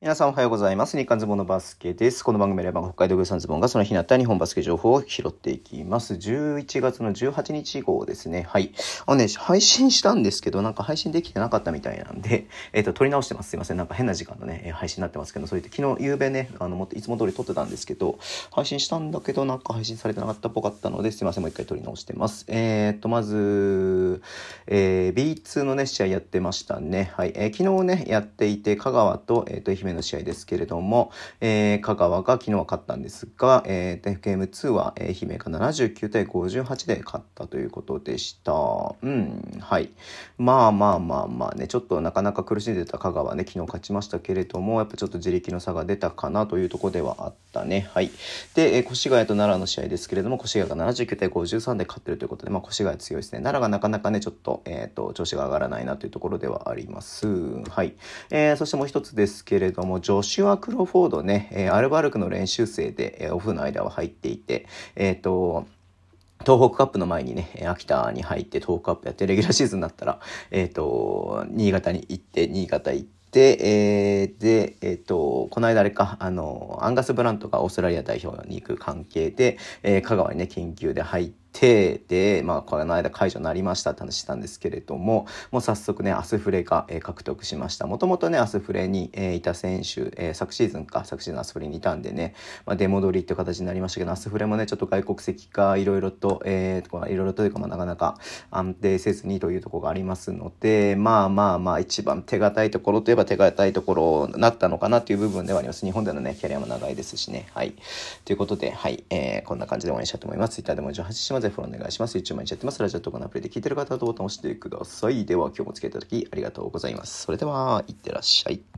皆さんおはようございます。日刊ズボンのバスケです。この番組では北海道グーサンズボンがその日になった日本バスケ情報を拾っていきます。11月の18日号ですね。はい。あのね、配信したんですけど、なんか配信できてなかったみたいなんで、えっ、ー、と、撮り直してます。すいません。なんか変な時間のね、配信になってますけど、そういって昨日、夕べね、あの、もっといつも通り撮ってたんですけど、配信したんだけど、なんか配信されてなかったっぽかったので、すいません。もう一回撮り直してます。えっ、ー、と、まず、えー、B2 のね、試合やってましたね。はい。えー、昨日ね、やっていて、香川と、えっ、と、愛媛の試合ですけれども、えー、香川が昨日は勝ったんですが、えー、FKM2 は愛媛が79対58で勝ったということでした。うん、はい。まあまあまあまあね、ちょっとなかなか苦しんでた香川ね、昨日勝ちましたけれども、やっぱちょっと自力の差が出たかなというところではあったね。はい。で、えー、越谷と奈良の試合ですけれども、越谷が79対53で勝ってるということで、まあ越谷強いですね。奈良がなかなかね、ちょっと、えっ、ー、と、調子が上がらないなというところではあります。はい。えー、そしてもう一つですけれども、ジョシュア・クロフォードね、アルバルクの練習生で、オフの間は入っていて、えっ、ー、と、東北カップの前にね、秋田に入って東北カップやってレギュラーシーズンになったら、えっ、ー、と、新潟に行って、新潟行って、えー、で、えっ、ー、と、この間あれか、あの、アンガス・ブラントがオーストラリア代表に行く関係で、えー、香川にね、研究で入って、て、で、まあ、この間解除になりましたって話したんですけれども、もう早速ね、アスフレが、えー、獲得しました。もともとね、アスフレに、えー、いた選手、えー、昨シーズンか、昨シーズンアスフレにいたんでね、まあ、出戻りっていう形になりましたけど、アスフレもね、ちょっと外国籍化、いろいろと、えー、いろいろというか、まあ、なかなか安定せずにというところがありますので、まあまあまあ、一番手堅いところといえば手堅いところになったのかなっていう部分ではあります。日本でのね、キャリアも長いですしね。はい。ということで、はい、えー、こんな感じで応援したいと思います。Twitter でも18時までフォローお願いします。YouTube 毎日やってます。ラジオとかのアプリで聞いてる方はボタンを押してください。では今日もお付き合いいただきありがとうございます。それでは、いってらっしゃい。